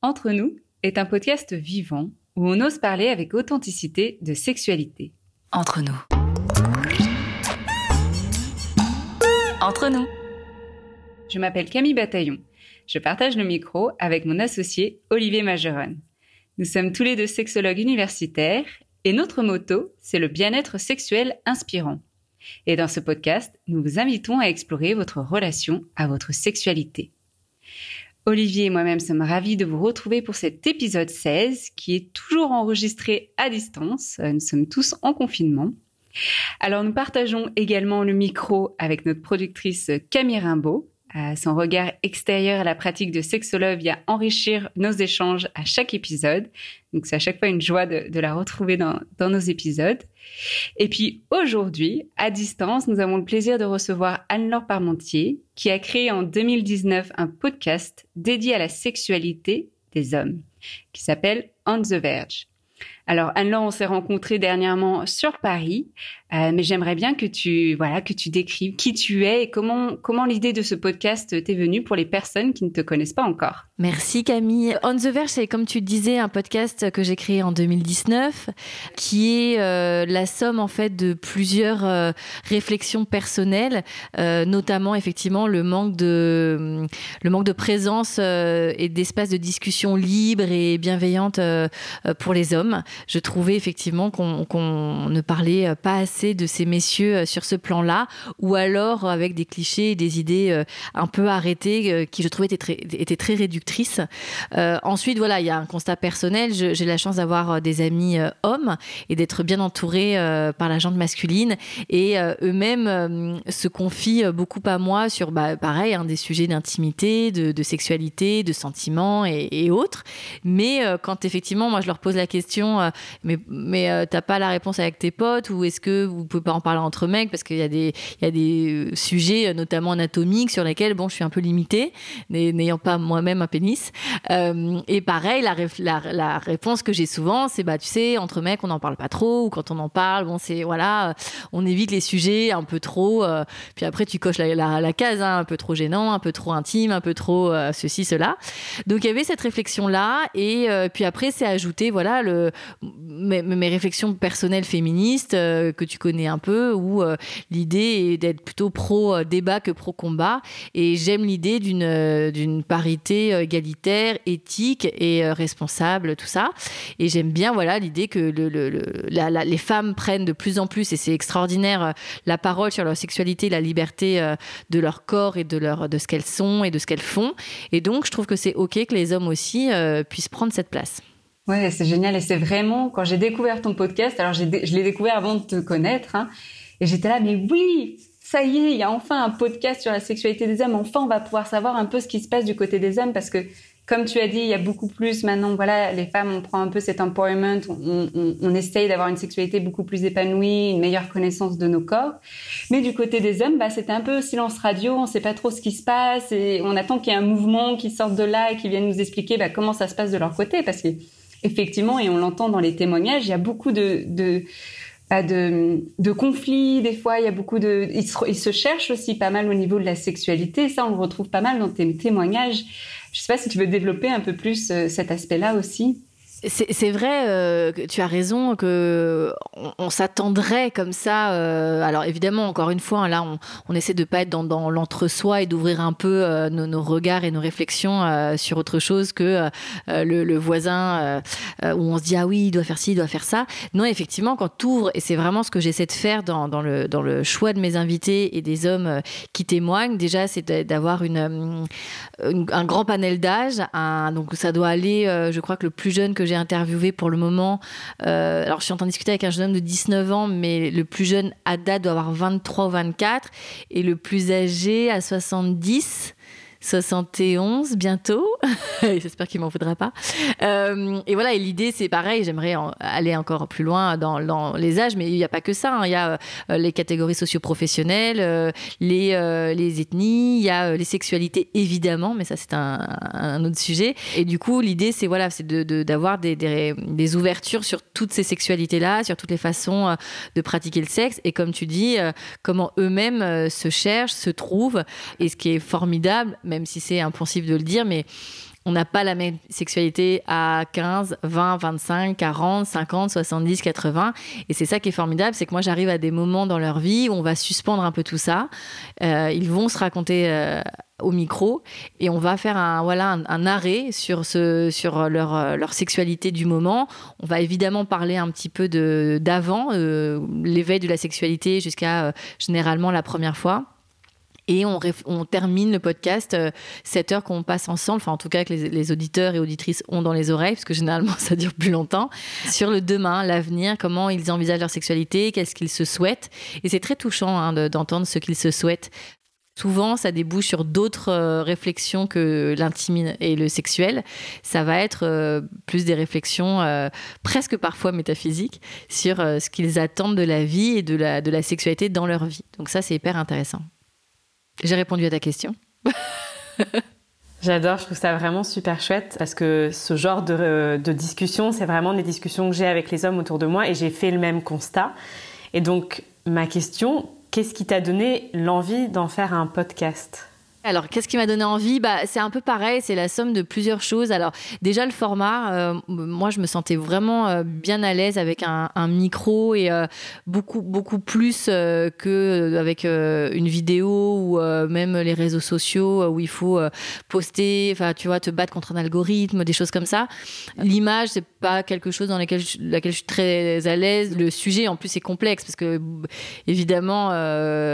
Entre nous est un podcast vivant où on ose parler avec authenticité de sexualité. Entre nous. Entre nous. Je m'appelle Camille Bataillon. Je partage le micro avec mon associé Olivier Majeron. Nous sommes tous les deux sexologues universitaires et notre motto, c'est le bien-être sexuel inspirant. Et dans ce podcast, nous vous invitons à explorer votre relation à votre sexualité. Olivier et moi-même sommes ravis de vous retrouver pour cet épisode 16 qui est toujours enregistré à distance. Euh, nous sommes tous en confinement. Alors nous partageons également le micro avec notre productrice Camille Rimbaud son regard extérieur à la pratique de sexologue vient enrichir nos échanges à chaque épisode. Donc c'est à chaque fois une joie de, la retrouver dans, dans, nos épisodes. Et puis aujourd'hui, à distance, nous avons le plaisir de recevoir Anne-Laure Parmentier, qui a créé en 2019 un podcast dédié à la sexualité des hommes, qui s'appelle On the Verge. Alors Anne-Laure, on s'est rencontrés dernièrement sur Paris, euh, mais j'aimerais bien que tu voilà que tu décrives qui tu es et comment comment l'idée de ce podcast t'est venue pour les personnes qui ne te connaissent pas encore. Merci Camille. On the Verge, c'est comme tu disais un podcast que j'ai créé en 2019, qui est euh, la somme en fait de plusieurs euh, réflexions personnelles, notamment effectivement le manque de le manque de présence et d'espace de discussion libre et bienveillante pour les hommes je trouvais effectivement qu'on ne parlait pas assez de ces messieurs euh, sur ce plan-là, ou alors avec des clichés et des idées euh, un peu arrêtées euh, qui je trouvais étaient très, réductrices. ensuite, voilà, il y a un constat personnel. J'ai la chance d'avoir des amis hommes et d'être bien entourée par la gente masculine, et eux-mêmes se confient beaucoup à moi sur, bah, pareil, hein, des sujets d'intimité, de, sexualité, de sentiments et, autres. Mais quand effectivement, moi, je leur pose la question mais, mais t'as pas la réponse avec tes potes ou est-ce que vous pouvez pas en parler entre mecs parce qu'il y a des, il y a des euh, sujets, notamment anatomiques, sur lesquels, bon, je suis un peu limitée, n'ayant pas moi-même un pénis. et pareil, la, réponse que j'ai souvent, c'est bah, tu sais, entre mecs, on n'en parle pas trop, ou quand on en parle, bon, c'est voilà, on évite les sujets un peu trop. puis après, tu coches la, case, hein, un peu trop gênant, un peu trop intime, un peu trop ceci, cela. Donc il y avait cette réflexion-là, et puis après, c'est ajouté, voilà, le, mes, réflexions personnelles féministes euh, que tu connais un peu, où euh, l'idée est d'être plutôt pro euh, débat que pro combat. Et j'aime l'idée d'une d'une parité égalitaire, éthique et responsable, tout ça. Et j'aime bien voilà l'idée que le, le, les femmes prennent de plus en plus, et c'est extraordinaire, la parole sur leur sexualité, la liberté de leur corps et de leur de ce qu'elles sont et de ce qu'elles font. Et donc je trouve que c'est ok que les hommes aussi puissent prendre cette place. Ouais, c'est génial et c'est vraiment quand j'ai découvert ton podcast. Alors je l'ai découvert avant de te connaître, hein, et j'étais là, mais oui, ça y est, il y a enfin un podcast sur la sexualité des hommes. Enfin, on va pouvoir savoir un peu ce qui se passe du côté des hommes parce que, comme tu as dit, il y a beaucoup plus maintenant. Voilà, les femmes, on prend un peu cet empowerment, on, on, essaye d'avoir une sexualité beaucoup plus épanouie, une meilleure connaissance de nos corps. Mais du côté des hommes, bah, c'était un peu silence radio. On sait pas trop ce qui se passe et on attend qu'il y ait un mouvement qui sorte de là et qui vienne nous expliquer bah, comment ça se passe de leur côté parce que effectivement, et on l'entend dans les témoignages, il y a beaucoup de, de de conflits des fois. Il y a beaucoup de, ils se, se, cherchent aussi pas mal au niveau de la sexualité. Ça, on le retrouve pas mal dans tes témoignages. Je sais pas si tu veux développer un peu plus euh, cet aspect-là aussi. C'est vrai, euh, tu as raison, que on, s'attendrait comme ça. Euh, alors évidemment, encore une fois, là, on, essaie de pas être dans, l'entre-soi et d'ouvrir un peu euh, nos, regards et nos réflexions sur autre chose que le, voisin où on se dit ah oui, il doit faire ci, il doit faire ça. Non, effectivement, quand tu ouvres, et c'est vraiment ce que j'essaie de faire dans, le, choix de mes invités et des hommes qui témoignent, déjà, c'est d'avoir un grand panel d'âge. Donc ça doit aller, je crois que le plus jeune que j'ai interviewé pour le moment. Euh, alors, je suis en train de discuter avec un jeune homme de 19 ans, mais le plus jeune à date doit avoir 23 ou 24, et le plus âgé à 70. 71 bientôt. J'espère qu'il m'en faudra pas. Euh, et voilà, et l'idée, c'est pareil, j'aimerais aller encore plus loin dans, les âges, mais il n'y a pas que ça. Hein. Il y a euh, les catégories socioprofessionnelles, euh, les, euh, les ethnies, il y a les sexualités, évidemment, mais ça, c'est un, autre sujet. Et du coup, l'idée, c'est voilà, d'avoir de, de, des, des, ouvertures sur toutes ces sexualités-là, sur toutes les façons de pratiquer le sexe. Et comme tu dis, comment eux-mêmes se cherchent, se trouvent. Et ce qui est formidable, même si c'est impensif de le dire, mais on n'a pas la même sexualité à 15, 20, 25, 40, 50, 70, 80. Et c'est ça qui est formidable, c'est que moi j'arrive à des moments dans leur vie où on va suspendre un peu tout ça. Euh, ils vont se raconter euh, au micro et on va faire un voilà un, arrêt sur ce sur leur euh, sexualité du moment. On va évidemment parler un petit peu d'avant l'éveil de la sexualité jusqu'à généralement la première fois. Et on, termine le podcast, cette heure qu'on passe ensemble, enfin en tout cas que les, auditeurs et auditrices ont dans les oreilles, parce que généralement ça dure plus longtemps, sur le demain, l'avenir, comment ils envisagent leur sexualité, qu'est-ce qu'ils se souhaitent. Et c'est très touchant hein, d'entendre ce qu'ils se souhaitent. Souvent, ça débouche sur d'autres euh, réflexions que l'intime et le sexuel. Ça va être euh, plus des réflexions euh, presque parfois métaphysiques sur ce qu'ils attendent de la vie et de la sexualité dans leur vie. Donc ça, c'est hyper intéressant. J'ai répondu à ta question. J'adore, je trouve ça vraiment super chouette parce que ce genre de, de discussion, c'est vraiment des discussions que j'ai avec les hommes autour de moi et j'ai fait le même constat. Et donc, ma question, qu'est-ce qui t'a donné l'envie d'en faire un podcast? Alors, qu'est-ce qui m'a donné envie? Bah, C'est un peu pareil, c'est la somme de plusieurs choses. Alors, déjà, le format, euh, moi, je me sentais vraiment euh, bien à l'aise avec un, micro et euh, beaucoup, beaucoup plus qu'avec une vidéo ou même les réseaux sociaux où il faut poster, tu vois, te battre contre un algorithme, des choses comme ça. L'image, c'est pas quelque chose dans laquelle je, laquelle je suis très à l'aise. Le sujet, en plus, est complexe parce que, évidemment,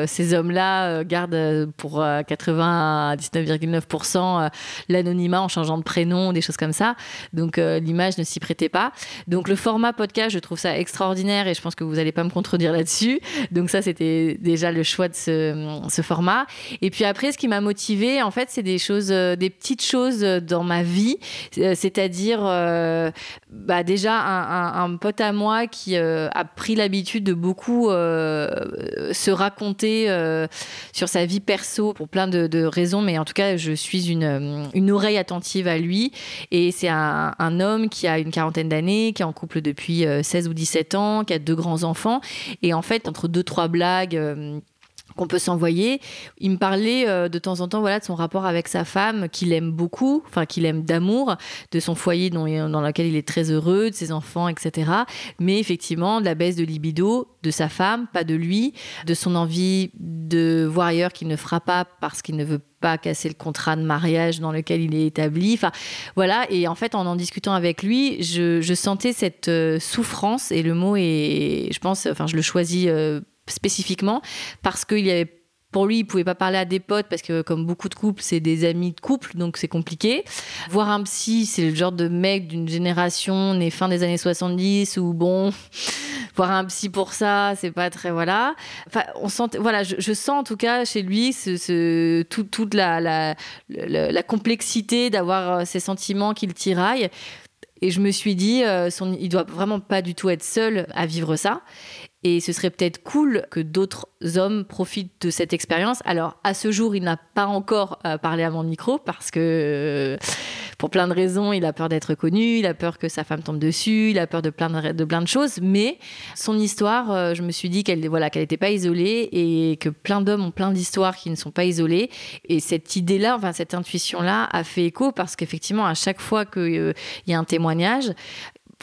ces hommes-là gardent pour 80 à 19,9% euh, l'anonymat en changeant de prénom, des choses comme ça. Donc euh, l'image ne s'y prêtait pas. Donc le format podcast, je trouve ça extraordinaire et je pense que vous n'allez pas me contredire là-dessus. Donc ça, c'était déjà le choix de ce, format. Et puis après, ce qui m'a motivé, en fait, c'est des choses, euh, des petites choses dans ma vie, c'est-à-dire bah, déjà un, pote à moi qui a pris l'habitude de beaucoup se raconter sur sa vie perso pour plein de, de raison, mais en tout cas, je suis une, euh, une oreille attentive à lui. Et c'est un, un, homme qui a une quarantaine d'années, qui est en couple depuis 16 euh, ou 17 ans, qui a deux grands-enfants. Et en fait, entre deux, trois blagues euh, qu'on peut s'envoyer. Il me parlait euh, de temps en temps voilà de son rapport avec sa femme qu'il aime beaucoup, enfin qu'il aime d'amour, de son foyer dans lequel il est très heureux, de ses enfants, etc. Mais effectivement de la baisse de libido de sa femme, pas de lui, de son envie de voir ailleurs qu'il ne fera pas parce qu'il ne veut pas casser le contrat de mariage dans lequel il est établi. Enfin, voilà. Et en fait, en en discutant avec lui, je, je sentais cette euh, souffrance et le mot est, je pense, enfin, je le choisis euh, spécifiquement parce qu'il y avait pour lui, il pouvait pas parler à des potes parce que, comme beaucoup de couples, c'est des amis de couple, donc c'est compliqué. Voir un psy, c'est le genre de mec d'une génération née fin des années 70 où, bon, voir un psy pour ça, c'est pas très, voilà. Enfin, on sent, voilà, je, sens en tout cas chez lui ce, toute la, la, la, complexité d'avoir euh, ces sentiments qu'il tiraille. Et je me suis dit, euh, son, il doit vraiment pas du tout être seul à vivre ça. Et ce serait peut-être cool que d'autres hommes profitent de cette expérience. Alors, à ce jour, il n'a pas encore euh, parlé à mon micro parce que, euh, pour plein de raisons, il a peur d'être connu, il a peur que sa femme tombe dessus, il a peur de plein de, de plein de choses. Mais son histoire, euh, je me suis dit qu'elle voilà, qu'elle n'était pas isolée et que plein d'hommes ont plein d'histoires qui ne sont pas isolées. Et cette idée-là, enfin, cette intuition-là a fait écho parce qu'effectivement, à chaque fois qu'il y a un témoignage,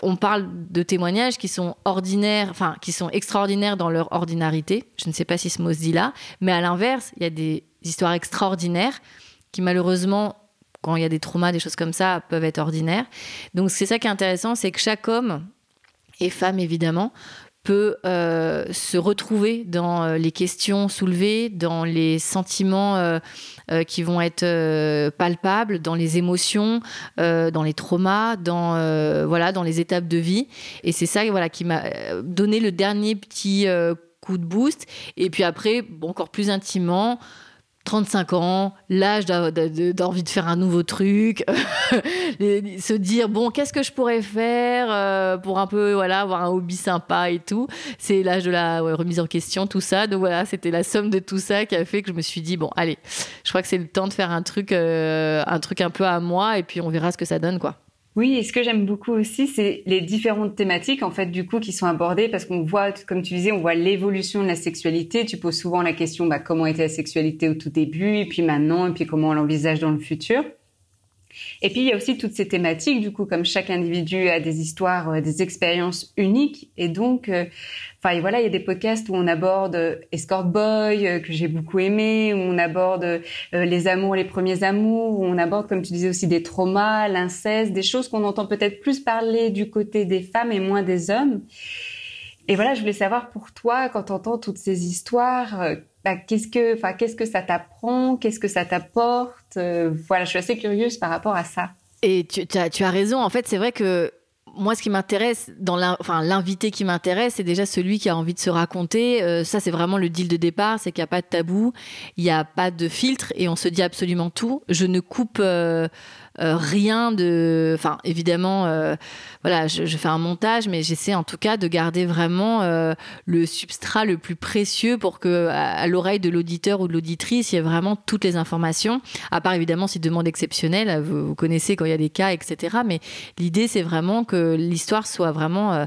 on parle de témoignages qui sont ordinaires, enfin, qui sont extraordinaires dans leur ordinarité. Je ne sais pas si ce mot se dit là, mais à l'inverse, il y a des histoires extraordinaires qui, malheureusement, quand il y a des traumas, des choses comme ça, peuvent être ordinaires. Donc, c'est ça qui est intéressant, c'est que chaque homme et femme, évidemment, peut euh, se retrouver dans euh, les questions soulevées, dans les sentiments euh, qui vont être palpables, dans les émotions, dans les traumas, dans voilà, dans les étapes de vie. Et c'est ça, voilà, qui m'a donné le dernier petit coup de boost. Et puis après, encore plus intimement. 35 ans, l'âge d'envie de faire un nouveau truc, se dire bon qu'est-ce que je pourrais faire euh, pour un peu voilà avoir un hobby sympa et tout. C'est l'âge de la remise en question, tout ça. Donc voilà, c'était la somme de tout ça qui a fait que je me suis dit bon allez, je crois que c'est le temps de faire un truc, euh, un truc un peu à moi et puis on verra ce que ça donne quoi. Oui, et ce que j'aime beaucoup aussi, c'est les différentes thématiques en fait du coup qui sont abordées parce qu'on voit, comme tu disais, on voit l'évolution de la sexualité. Tu poses souvent la question, bah, comment était la sexualité au tout début, et puis maintenant, et puis comment on l'envisage dans le futur. Et puis il y a aussi toutes ces thématiques, du coup, comme chaque individu a des histoires, euh, des expériences uniques, et donc, euh, enfin voilà, il y a des podcasts où on aborde euh, Escort Boy que j'ai beaucoup aimé, où on aborde les amours, les premiers amours, où on aborde, comme tu disais aussi, des traumas, l'inceste, des choses qu'on entend peut-être plus parler du côté des femmes et moins des hommes. Et voilà, je voulais savoir pour toi, quand tu entends toutes ces histoires, bah, qu'est-ce que, enfin, qu'est-ce que ça t'apprend, qu'est-ce que ça t'apporte? Euh, voilà, je suis assez curieuse par rapport à ça. Et tu, as, tu as raison. En fait, c'est vrai que moi, ce qui m'intéresse, dans l'invité qui m'intéresse, c'est déjà celui qui a envie de se raconter. Euh, ça, c'est vraiment le deal de départ, c'est qu'il n'y a pas de tabou, il n'y a pas de filtre et on se dit absolument tout. Je ne coupe euh, euh, rien de. Enfin, évidemment, euh, voilà, je, fais un montage, mais j'essaie en tout cas de garder vraiment euh, le substrat le plus précieux pour que, à, l'oreille de l'auditeur ou de l'auditrice, il y ait vraiment toutes les informations. À part évidemment si demande exceptionnelle, vous, vous, connaissez quand il y a des cas, etc. Mais l'idée, c'est vraiment que l'histoire soit vraiment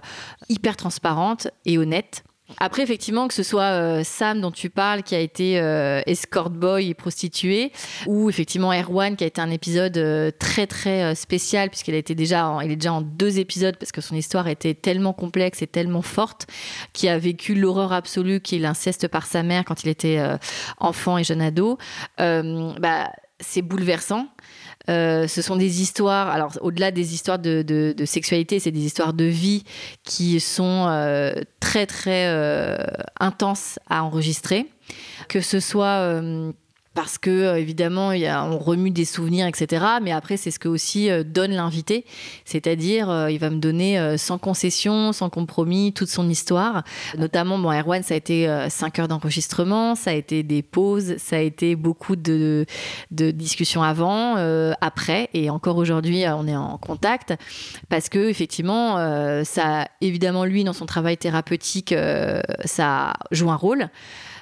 hyper transparente et honnête. Après, effectivement, que ce soit euh, Sam dont tu parles, qui a été euh, escort boy et prostituée, ou effectivement Erwan, qui a été un épisode euh, très très spécial, puisqu'il déjà, est déjà en deux épisodes, parce que son histoire était tellement complexe et tellement forte, qui a vécu l'horreur absolue, qui est l'inceste par sa mère quand il était enfant et jeune ado. bah, c'est bouleversant. Euh, ce sont des histoires, alors au-delà des histoires de, sexualité, c'est des histoires de vie qui sont euh, très très euh, intenses à enregistrer. Que ce soit parce que euh, évidemment on remue des souvenirs, etc. Mais après, c'est ce que aussi euh, donne l'invité, c'est-à-dire euh, il va me donner sans concession, sans compromis, toute son histoire. Notamment, bon, Erwan, ça a été 5 heures d'enregistrement, ça a été des pauses, ça a été beaucoup de discussions avant, après, et encore aujourd'hui, on est en contact parce que effectivement, ça, évidemment, lui dans son travail thérapeutique, ça joue un rôle.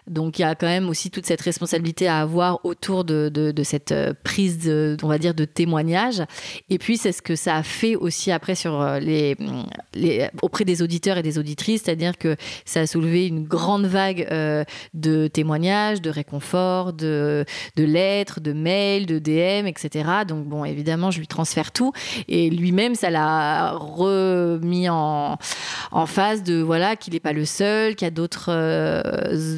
Donc il y a quand même aussi toute cette responsabilité à avoir autour de, cette euh, prise, de, on va dire, de témoignage. Et puis c'est ce que ça a fait aussi après sur euh, les, auprès des auditeurs et des auditrices, c'est-à-dire que ça a soulevé une grande vague euh, de témoignages, de réconfort, de, de lettres, de mails, de DM, etc. Donc bon, évidemment, je lui transfère tout et lui-même, ça l'a remis en, en phase de voilà qu'il n'est pas le seul, qu'il y a d'autres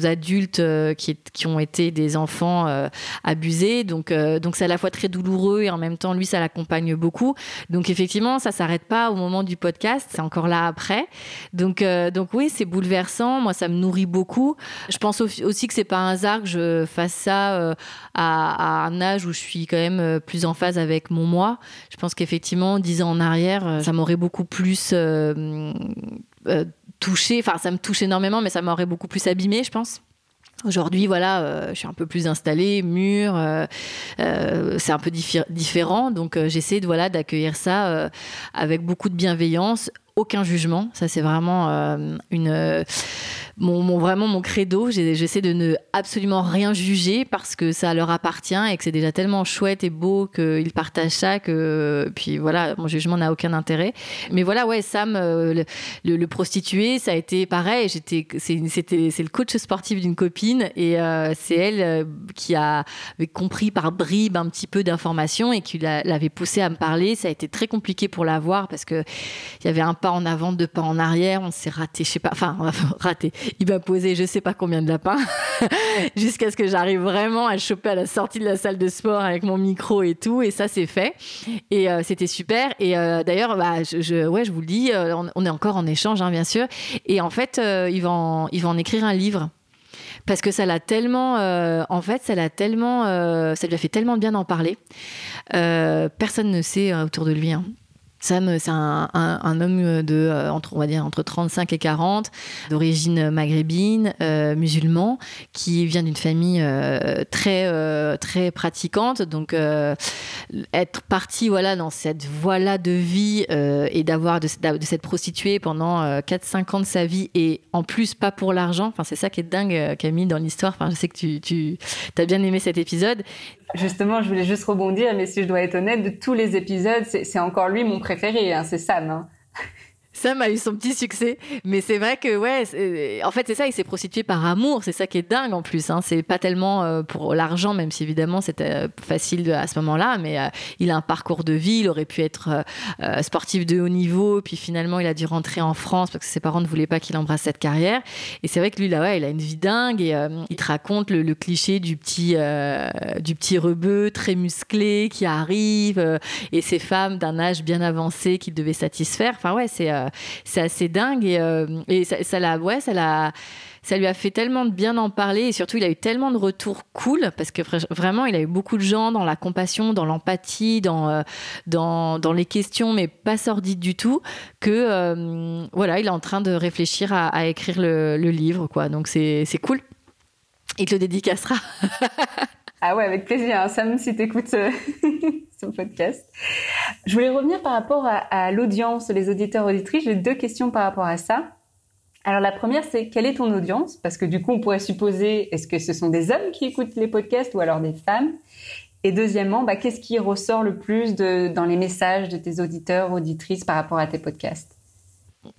adultes euh, qui, ont été des enfants euh, abusés. Donc, euh, donc c'est à la fois très douloureux et en même temps, lui, ça l'accompagne beaucoup. Donc, effectivement, ça s'arrête pas au moment du podcast, c'est encore là après. Donc, donc oui, c'est bouleversant. Moi, ça me nourrit beaucoup. Je pense aussi que c'est pas un hasard que je fasse ça à, à, un âge où je suis quand même plus en phase avec mon moi. Je pense qu'effectivement, dix ans en arrière, ça m'aurait beaucoup plus touché. Enfin, ça me touche énormément, mais ça m'aurait beaucoup plus abîmé, je pense. Aujourd'hui, voilà, euh, je suis un peu plus installée, mûre, euh, euh, c'est un peu différent, donc j'essaie de voilà d'accueillir ça avec beaucoup de bienveillance, aucun jugement. Ça, c'est vraiment une mon, vraiment mon credo. J'essaie de ne absolument rien juger parce que ça leur appartient et que c'est déjà tellement chouette et beau qu'ils partagent ça que puis voilà, mon jugement n'a aucun intérêt. Mais voilà, ouais, Sam, euh, le, prostitué, ça a été pareil. J'étais, c'était, c'est le coach sportif d'une copine et euh, c'est elle euh, qui a compris par bribes un petit peu d'informations et qui l'avait poussé à me parler. Ça a été très compliqué pour la voir parce que il y avait un en avant, deux pas en arrière. On s'est raté, je sais pas, enfin raté il m'a posé je sais pas combien de lapins jusqu'à ce que j'arrive vraiment à le choper à la sortie de la salle de sport avec mon micro et tout. Et ça, c'est fait. Et euh, c'était super. Et euh, d'ailleurs, bah, je, ouais, je vous le dis, euh, on, est encore en échange, hein, bien sûr. Et en fait, il, va en, il va en écrire un livre parce que ça l'a tellement, en fait, ça l'a tellement, ça lui a fait tellement bien d'en parler. personne ne sait autour de lui. Hein. Sam, c'est un, homme de, euh, entre, on va dire, entre 35 et 40, d'origine maghrébine, euh, musulman, qui vient d'une famille euh, très, très pratiquante. Donc, être parti voilà, dans cette voie-là de vie et d'avoir de, de, cette prostituée pendant 4-5 ans de sa vie et en plus pas pour l'argent, c'est ça qui est dingue, Camille, dans l'histoire. Je sais que tu, tu as bien aimé cet épisode. Justement, je voulais juste rebondir, mais si je dois être honnête, de tous les épisodes, c'est encore lui mon préféré, hein, c'est Sam. Hein. Sam a eu son petit succès, mais c'est vrai que ouais, en fait c'est ça, il s'est prostitué par amour, c'est ça qui est dingue en plus. Hein. C'est pas tellement euh, pour l'argent, même si évidemment c'était euh, facile à ce moment-là, mais euh, il a un parcours de vie, il aurait pu être sportif de haut niveau, puis finalement il a dû rentrer en France parce que ses parents ne voulaient pas qu'il embrasse cette carrière. Et c'est vrai que lui là, ouais, il a une vie dingue et il te raconte le, cliché du petit du petit rebeu très musclé qui arrive et ces femmes d'un âge bien avancé qu'il devait satisfaire. Enfin ouais, c'est c'est assez dingue et, euh, ça, l'a, ouais, ça l'a ça lui a fait tellement de bien d'en parler et surtout il a eu tellement de retours cool parce que vraiment il a eu beaucoup de gens dans la compassion, dans l'empathie, dans, euh, dans, dans, les questions mais pas sordides du tout que euh, voilà il est en train de réfléchir à, écrire le, livre quoi donc c'est cool. Il te le dédicacera. ah ouais avec plaisir hein. Sam si t'écoutes ce podcast. Je voulais revenir par rapport à, l'audience, les auditeurs auditrices. J'ai deux questions par rapport à ça. Alors la première, c'est quelle est ton audience? Parce que du coup, on pourrait supposer, est-ce que ce sont des hommes qui écoutent les podcasts ou alors des femmes? Et deuxièmement, bah, qu'est-ce qui ressort le plus dans les messages de tes auditeurs, auditrices par rapport à tes podcasts?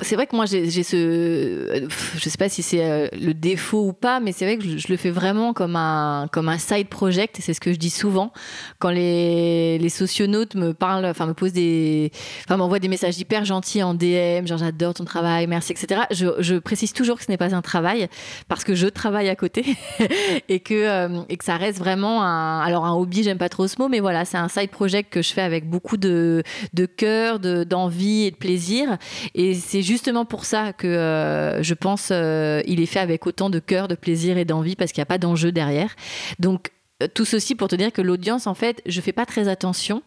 C'est vrai que moi j'ai ce je sais pas si c'est euh, le défaut ou pas mais c'est vrai que je, le fais vraiment comme un comme un side project c'est ce que je dis souvent. Quand les les socionautes me parlent enfin me posent des enfin m'envoient des messages hyper gentils en DM genre j'adore ton travail merci etc je, précise toujours que ce n'est pas un travail parce que je travaille à côté et que euh, et que ça reste vraiment un alors un hobby j'aime pas trop ce mot mais voilà c'est un side project que je fais avec beaucoup de de cœur de d'envie et de plaisir et c'est c'est justement pour ça que euh, je pense euh, il est fait avec autant de cœur, de plaisir et d'envie parce qu'il n'y a pas d'enjeu derrière. Donc euh, tout ceci pour te dire que l'audience, en fait, je fais pas très attention.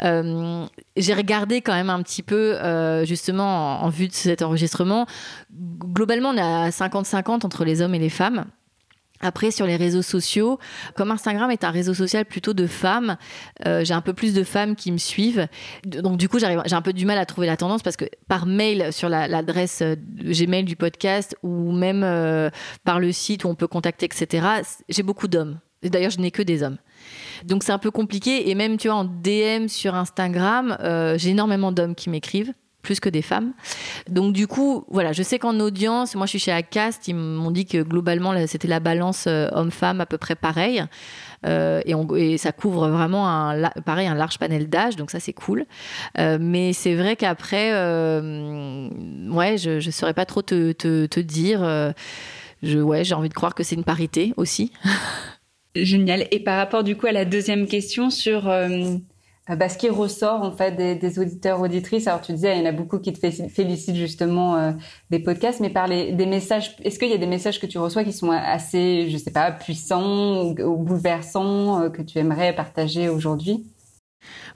j'ai regardé quand même un petit peu, justement, en, vue de cet enregistrement. Globalement, on est à 50-50 entre les hommes et les femmes. Après, sur les réseaux sociaux, comme Instagram est un réseau social plutôt de femmes, euh, j'ai un peu plus de femmes qui me suivent. Donc, du coup, j'ai un peu du mal à trouver la tendance parce que par mail sur l'adresse euh, Gmail du podcast ou même euh, par le site où on peut contacter, etc., j'ai beaucoup d'hommes. D'ailleurs, je n'ai que des hommes. Donc, c'est un peu compliqué. Et même, tu vois, en DM sur Instagram, j'ai énormément d'hommes qui m'écrivent plus que des femmes. Donc du coup, voilà, je sais qu'en audience, moi je suis chez Acast, ils m'ont dit que globalement c'était la balance euh, homme-femme à peu près pareil. Euh, et, ça couvre vraiment un, pareil un large panel d'âge, donc ça c'est cool. Euh, mais c'est vrai qu'après, ouais, je ne saurais pas trop te, te, te dire. je, ouais, j'ai envie de croire que c'est une parité aussi. Génial. Et par rapport du coup à la deuxième question sur euh, bah, ce qui ressort en fait des, auditeurs auditrices. Alors tu disais, il y en a beaucoup qui te félicitent justement euh, des podcasts, mais par les, des messages. Est-ce qu'il y a des messages que tu reçois qui sont assez, je sais pas, puissants ou, bouleversants euh, que tu aimerais partager aujourd'hui?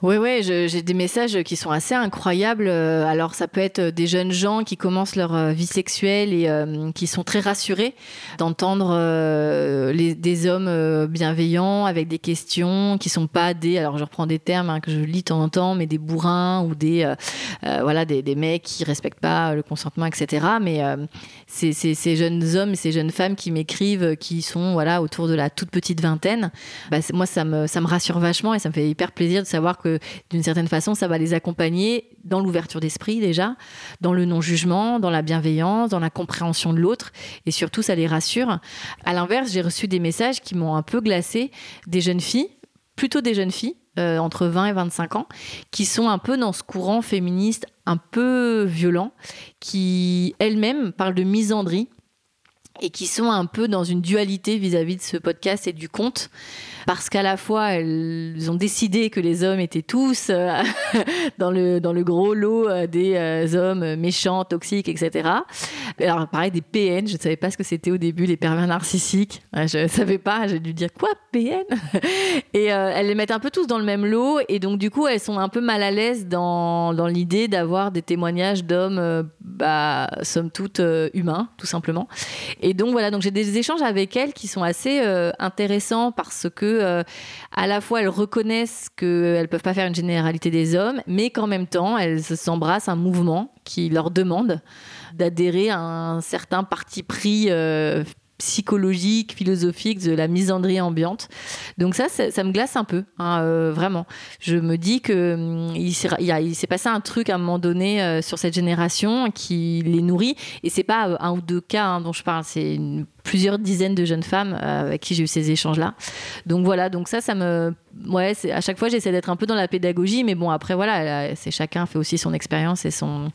Oui, oui, j'ai des messages qui sont assez incroyables. Euh, alors, ça peut être des jeunes gens qui commencent leur euh, vie sexuelle et euh, qui sont très rassurés d'entendre des hommes bienveillants avec des questions qui sont pas des, alors je reprends des termes hein, que je lis de temps en temps, mais des bourrins ou des, voilà, des, mecs qui respectent pas le consentement, etc. Mais c'est ces jeunes hommes ces jeunes femmes qui m'écrivent, qui sont voilà autour de la toute petite vingtaine. Bah, moi, ça me, ça me rassure vachement et ça me fait hyper plaisir de savoir que d'une certaine façon, ça va les accompagner dans l'ouverture d'esprit déjà, dans le non-jugement, dans la bienveillance, dans la compréhension de l'autre, et surtout, ça les rassure. À l'inverse, j'ai reçu des messages qui m'ont un peu glacé, des jeunes filles, plutôt des jeunes filles, euh, entre 20 et 25 ans, qui sont un peu dans ce courant féministe un peu violent, qui elles-mêmes parlent de misandrie et qui sont un peu dans une dualité vis-à-vis -vis de ce podcast et du conte parce qu'à la fois elles ont décidé que les hommes étaient tous euh, dans le dans le gros lot euh, des euh, hommes méchants, toxiques, etc. Alors pareil des PN, je ne savais pas ce que c'était au début les pervers narcissiques. Je ne savais pas, j'ai dû dire quoi PN Et elles les mettent un peu tous dans le même lot et donc du coup elles sont un peu mal à l'aise dans dans l'idée d'avoir des témoignages d'hommes bah somme toute humains tout simplement. Et donc voilà, donc j'ai des échanges avec elles qui sont assez intéressants parce que euh, à la fois elles reconnaissent qu'elles peuvent pas faire une généralité des hommes, mais qu'en même temps elles s'embrassent un mouvement qui leur demande d'adhérer à un certain parti pris euh, psychologique, philosophique de la misandrie ambiante. Donc ça, ça, me glace un peu, hein, euh, vraiment. Je me dis que hum, il s'est passé un truc à un moment donné euh, sur cette génération qui les nourrit. Et c'est pas euh, un ou deux cas hein, dont je parle, c'est plusieurs dizaines de jeunes femmes avec qui j'ai eu ces échanges-là. Donc voilà, donc ça, ça me, ouais, à chaque fois j'essaie d'être un peu dans la pédagogie, mais bon après voilà, c'est chacun fait aussi son expérience et son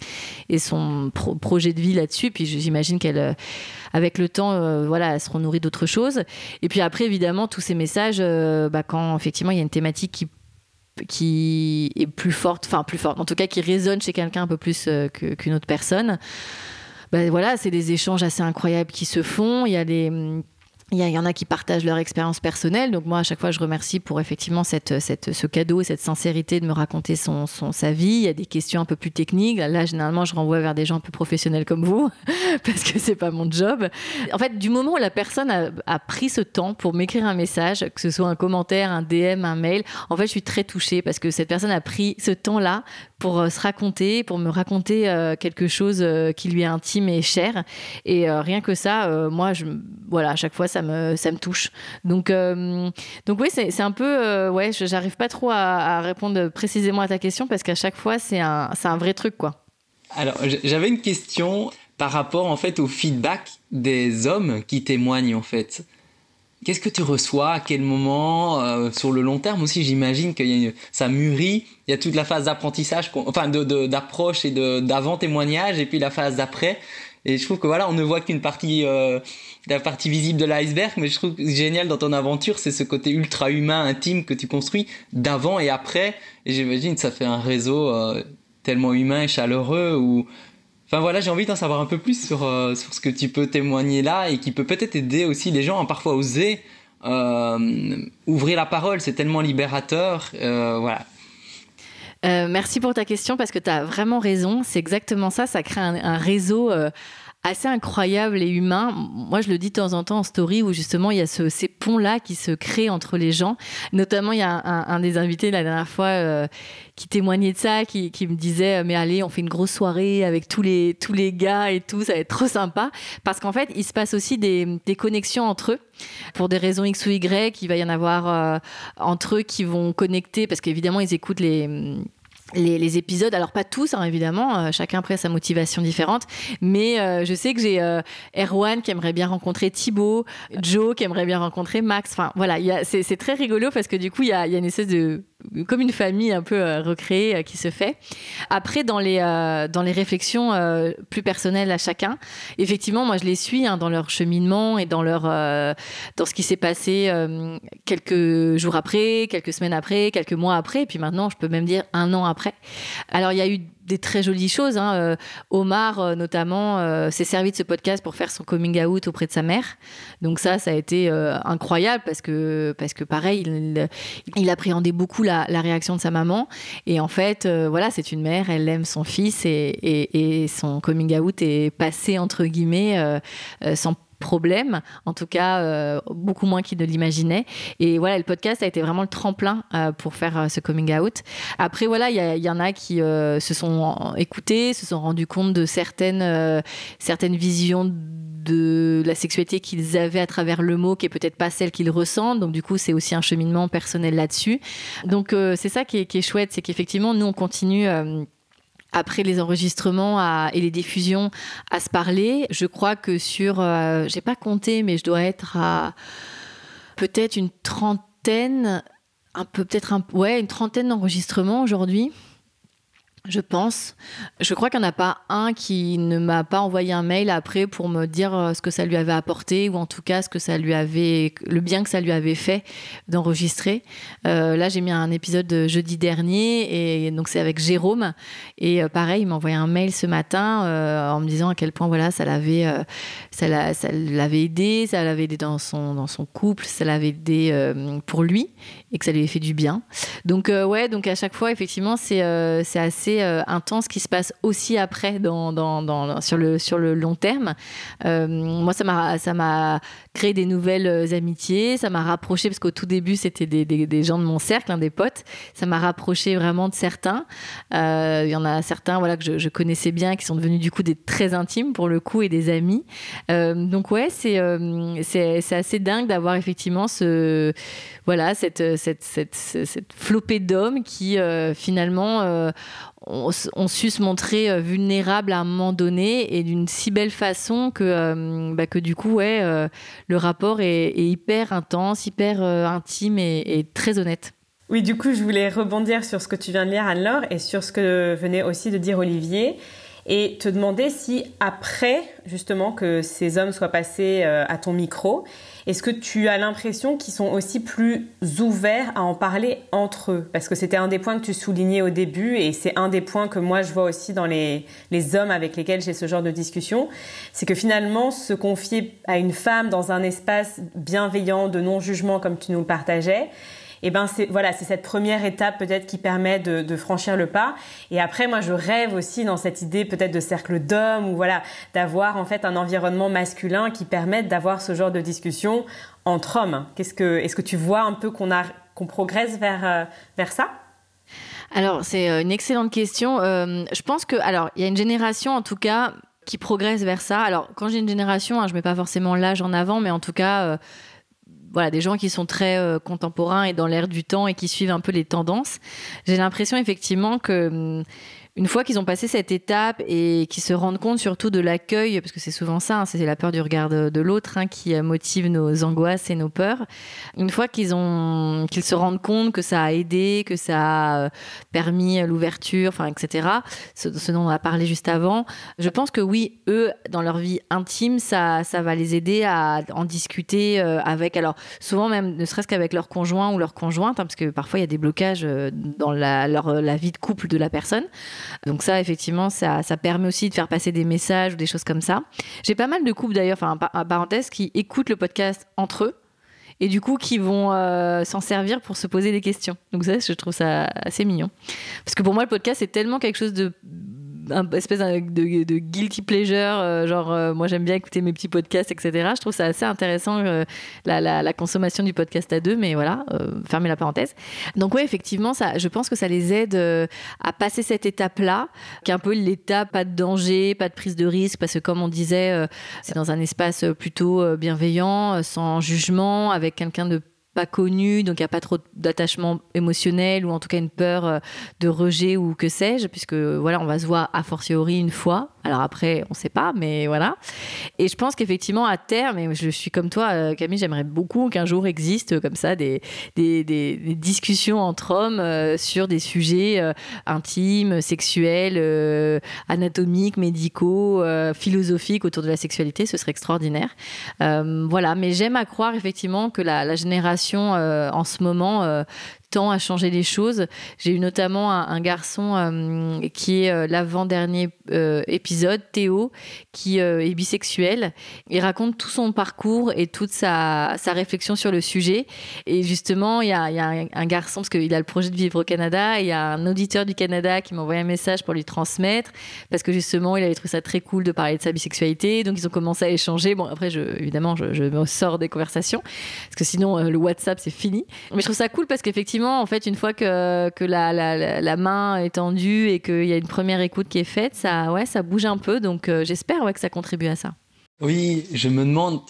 et son projet de vie là-dessus. Puis j'imagine qu'elle avec le temps, euh, voilà, elles seront nourries d'autres choses. Et puis après, évidemment, tous ces messages, euh, bah, quand effectivement il y a une thématique qui qui est plus forte, enfin plus forte, en tout cas qui résonne chez quelqu'un un peu plus euh, qu'une autre personne. Ben voilà, c'est des échanges assez incroyables qui se font. Il y a des il y, en a qui partagent leur expérience personnelle. Donc moi, à chaque fois, je remercie pour effectivement cette, cette, ce cadeau et cette sincérité de me raconter son, son, sa vie. Il y a des questions un peu plus techniques. Là, généralement, je renvoie vers des gens un peu professionnels comme vous, parce que c'est pas mon job. En fait, du moment où la personne a, a pris ce temps pour m'écrire un message, que ce soit un commentaire, un DM, un mail, en fait, je suis très touchée parce que cette personne a pris ce temps-là pour euh, se raconter, pour me raconter euh, quelque chose euh, qui lui est intime et cher. Et rien que ça, moi, je, voilà, à chaque fois, ça me, ça me touche. Donc, donc oui, c'est un peu, ouais, j'arrive pas trop à, répondre précisément à ta question parce qu'à chaque fois, c'est un, un vrai truc, quoi. Alors, j'avais une question par rapport en fait au feedback des hommes qui témoignent en fait. Qu'est-ce que tu reçois? À quel moment? Euh, Sur le long terme aussi, j'imagine que ça mûrit. Il y a toute la phase d'apprentissage, enfin d'approche et d'avant témoignage, et puis la phase d'après. Et je trouve que voilà, on ne voit qu'une partie, euh, la partie visible de l'iceberg, mais je trouve que génial dans ton aventure, c'est ce côté ultra humain, intime que tu construis d'avant et après. Et j'imagine que ça fait un réseau euh, tellement humain et chaleureux où Enfin voilà, j'ai envie d'en savoir un peu plus sur, euh, sur ce que tu peux témoigner là et qui peut peut-être aider aussi les gens à parfois oser euh, ouvrir la parole. C'est tellement libérateur. Euh, merci pour ta question parce que tu as vraiment raison. C'est exactement ça. Ça crée un, réseau assez incroyable et humain. Moi, je le dis de temps en temps en story où justement il y a ces ponts-là qui se créent entre les gens. Notamment, il y a un, des invités la dernière fois qui témoignait de ça, qui, me disait mais allez, on fait une grosse soirée avec tous les tous les gars et tout, ça va être trop sympa. Parce qu'en fait, il se passe aussi des, des connexions entre eux pour des raisons X ou Y. Il va y en avoir euh, entre eux qui vont connecter parce qu'évidemment ils écoutent les les, épisodes, alors pas tous hein, évidemment, euh, chacun après sa motivation différente, mais euh, je sais que j'ai euh, Erwan qui aimerait bien rencontrer Thibaut, Joe qui aimerait bien rencontrer Max, enfin voilà, c'est très rigolo parce que du coup il y a, y a, une espèce de comme une famille un peu euh, recréée euh, qui se fait. Après, dans les, euh, dans les réflexions plus personnelles à chacun, effectivement, moi, je les suis hein, dans leur cheminement et dans, leur, dans ce qui s'est passé quelques jours après, quelques semaines après, quelques mois après, et puis maintenant, je peux même dire un an après. Alors, il y a eu des très jolies choses. Hein. Euh, Omar, euh, notamment, euh, s'est servi de ce podcast pour faire son coming out auprès de sa mère. Donc ça, ça a été incroyable parce que, parce que pareil, il, appréhendait beaucoup la, réaction de sa maman. Et en fait, voilà, c'est une mère, elle aime son fils et, son coming out est passé, entre guillemets, sans problème, en tout cas euh, beaucoup moins qu'il ne l'imaginait. Et voilà, le podcast a été vraiment le tremplin euh, pour faire euh, ce coming out. Après, voilà, il y, en a qui se sont écoutés, se sont rendus compte de certaines, certaines visions de la sexualité qu'ils avaient à travers le mot qui est peut-être pas celle qu'ils ressentent. Donc du coup, c'est aussi un cheminement personnel là-dessus. Donc c'est ça qui est, qui est chouette, c'est qu'effectivement, nous, on continue après les enregistrements et les diffusions à se parler. Je crois que sur, euh, j'ai pas compté, mais je dois être à peut-être une trentaine, un peu peut-être un, ouais, une trentaine d'enregistrements aujourd'hui je pense. Je crois qu'il n'y en a pas un qui ne m'a pas envoyé un mail après pour me dire euh, ce que ça lui avait apporté ou en tout cas ce que ça lui avait, le bien que ça lui avait fait d'enregistrer. Euh, là, j'ai mis un épisode de jeudi dernier et donc c'est avec Jérôme et euh, pareil, il m'a envoyé un mail ce matin en me disant à quel point voilà ça l'avait, aidé, ça l'avait aidé dans son dans son couple, ça l'avait aidé pour lui et que ça lui avait fait du bien. Donc ouais, donc à chaque fois effectivement c'est c'est assez euh, intense qui se passe aussi après dans, dans, dans, sur, le, sur le long terme. Euh, moi, ça m'a créé des nouvelles euh, amitiés, ça m'a rapproché, parce qu'au tout début, c'était des, des, gens de mon cercle, hein, des potes, ça m'a rapproché vraiment de certains. Euh, il y en a certains voilà, que je, connaissais bien, qui sont devenus du coup des très intimes pour le coup et des amis. Euh, donc ouais, c'est c'est assez dingue d'avoir effectivement ce voilà cette cette, cette, cette flopée d'hommes qui finalement on, su se montrer euh, vulnérable à un moment donné et d'une si belle façon que, euh, bah, que du coup, ouais, euh, le rapport est, est, hyper intense, hyper intime et, et, très honnête. Oui, du coup, je voulais rebondir sur ce que tu viens de lire, Anne-Laure, et sur ce que venait aussi de dire Olivier et te demander si après justement que ces hommes soient passés à ton micro, est-ce que tu as l'impression qu'ils sont aussi plus ouverts à en parler entre eux? Parce que c'était un des points que tu soulignais au début et c'est un des points que moi je vois aussi dans les, les hommes avec lesquels j'ai ce genre de discussion. C'est que finalement, se confier à une femme dans un espace bienveillant, de non-jugement comme tu nous le partageais, et eh ben c'est voilà, c'est cette première étape peut-être qui permet de, franchir le pas. Et après, moi, je rêve aussi dans cette idée peut-être de cercle d'hommes ou voilà, d'avoir en fait un environnement masculin qui permette d'avoir ce genre de discussion entre hommes. Qu'est-ce que, est-ce que tu vois un peu qu'on a, qu'on progresse vers euh, vers ça? Alors, c'est euh, une excellente question. Euh, je pense que, alors, il y a une génération, en tout cas, qui progresse vers ça. Alors, quand j'ai une génération, hein, je mets pas forcément l'âge en avant, mais en tout cas, voilà, des gens qui sont très euh, contemporains et dans l'air du temps et qui suivent un peu les tendances. J'ai l'impression effectivement que hum, une fois qu'ils ont passé cette étape et qu'ils se rendent compte surtout de l'accueil, parce que c'est souvent ça, hein, c'est la peur du regard de, l'autre hein, qui euh, motive nos angoisses et nos peurs. Une fois qu'ils ont, qu'ils se rendent compte que ça a aidé, que ça a euh, permis l'ouverture, enfin, etc. Ce, dont on a parlé juste avant, je pense que oui, eux, dans leur vie intime, ça, ça va les aider à en discuter euh, avec, alors souvent même, ne serait-ce qu'avec leur conjoint ou leur conjointe, hein, parce que parfois il y a des blocages dans leur, la vie de couple de la personne. Donc ça, effectivement, ça, ça permet aussi de faire passer des messages ou des choses comme ça. J'ai pas mal de couples d'ailleurs, enfin, parenthèse, qui écoutent le podcast entre eux et du coup qui vont euh, s'en servir pour se poser des questions. Donc ça, je trouve ça assez mignon. Parce que pour moi, le podcast, c'est tellement quelque chose de un espèce de, guilty pleasure, euh, genre euh, moi j'aime bien écouter mes petits podcasts, etc. Je trouve ça assez intéressant euh, la, consommation du podcast à deux, mais voilà, fermez la parenthèse. Donc oui, effectivement, ça, je pense que ça les aide à passer cette étape-là, qui est un peu l'étape pas de danger, pas de prise de risque, parce que comme on disait, c'est dans un espace plutôt bienveillant, sans jugement, avec quelqu'un de connu, donc il n'y a pas trop d'attachement émotionnel ou en tout cas une peur euh, de rejet ou que sais-je, puisque voilà, on va se voir a fortiori une fois. Alors après, on ne sait pas, mais voilà. Et je pense qu'effectivement, à terme, et je suis comme toi, euh, Camille, j'aimerais beaucoup qu'un jour existe comme ça des, discussions entre hommes euh, sur des sujets euh, intimes, sexuels, euh, anatomiques, médicaux, euh, philosophiques autour de la sexualité. Ce serait extraordinaire. voilà, mais j'aime à croire effectivement que la génération en ce moment tend à changer les choses. J'ai eu notamment un, garçon euh, qui est euh, l'avant-dernier euh, épisode, Théo, qui est bisexuel. Il raconte tout son parcours et toute sa, réflexion sur le sujet. Et justement, il y a, un, garçon, parce qu'il a le projet de vivre au Canada, il y a un auditeur du Canada qui m'a envoyé un message pour lui transmettre, parce que justement, il avait trouvé ça très cool de parler de sa bisexualité. Donc, ils ont commencé à échanger. Bon, après, évidemment, je, je me sors des conversations, parce que sinon, le WhatsApp, c'est fini. Mais je trouve ça cool parce qu'effectivement, en fait, une fois que, la, main est tendue et qu'il y a une première écoute qui est faite, ça, ouais, ça bouge un peu. Donc, euh, j'espère ouais, que ça contribue à ça. Oui, je me demande,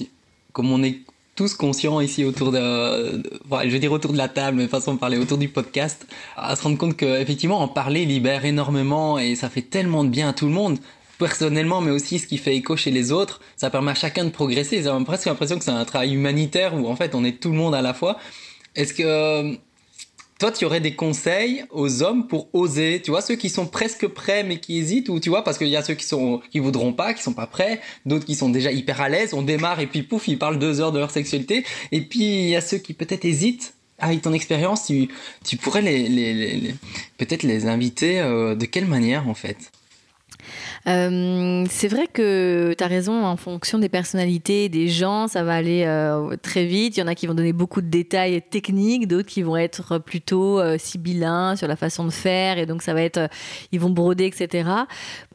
comme on est tous conscients ici autour de, de je veux dire autour de la table, mais façon de parler autour du podcast, à se rendre compte qu'effectivement, en parler libère énormément et ça fait tellement de bien à tout le monde personnellement, mais aussi ce qui fait écho chez les autres. Ça permet à chacun de progresser. J'ai presque l'impression que c'est un travail humanitaire où en fait on est tout le monde à la fois. Est-ce que toi, tu aurais des conseils aux hommes pour oser, tu vois, ceux qui sont presque prêts mais qui hésitent, ou tu vois, parce qu'il y a ceux qui sont, qui voudront pas, qui sont pas prêts, d'autres qui sont déjà hyper à l'aise, on démarre et puis pouf, ils parlent deux heures de leur sexualité, et puis il y a ceux qui peut-être hésitent. Avec ton expérience, tu, tu pourrais les, les, les, peut-être les inviter euh, de quelle manière en fait? Euh, c'est vrai que tu as raison, en fonction des personnalités, des gens, ça va aller euh, très vite. Il y en a qui vont donner beaucoup de détails techniques, d'autres qui vont être plutôt euh, sibyllins sur la façon de faire, et donc ça va être, ils vont broder, etc.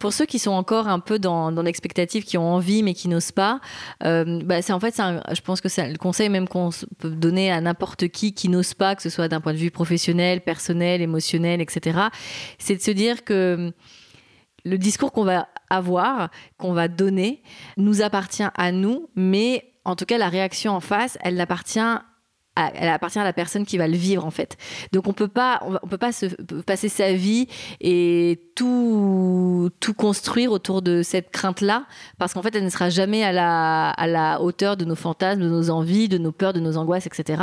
Pour ceux qui sont encore un peu dans, dans l'expectative, qui ont envie mais qui n'osent pas, bah, c'est en fait, je pense que c'est le conseil même qu'on peut donner à n'importe qui qui n'ose pas, que ce soit d'un point de vue professionnel, personnel, émotionnel, etc. C'est de se dire que le discours qu'on va avoir, qu'on va donner, nous appartient à nous, mais en tout cas, la réaction en face, elle appartient à la personne qui va le vivre en fait. Donc on peut pas, on, peut pas se passer sa vie et tout construire autour de cette crainte là, parce qu'en fait elle ne sera jamais à la hauteur de nos fantasmes, de nos envies, de nos peurs, de nos angoisses, etc.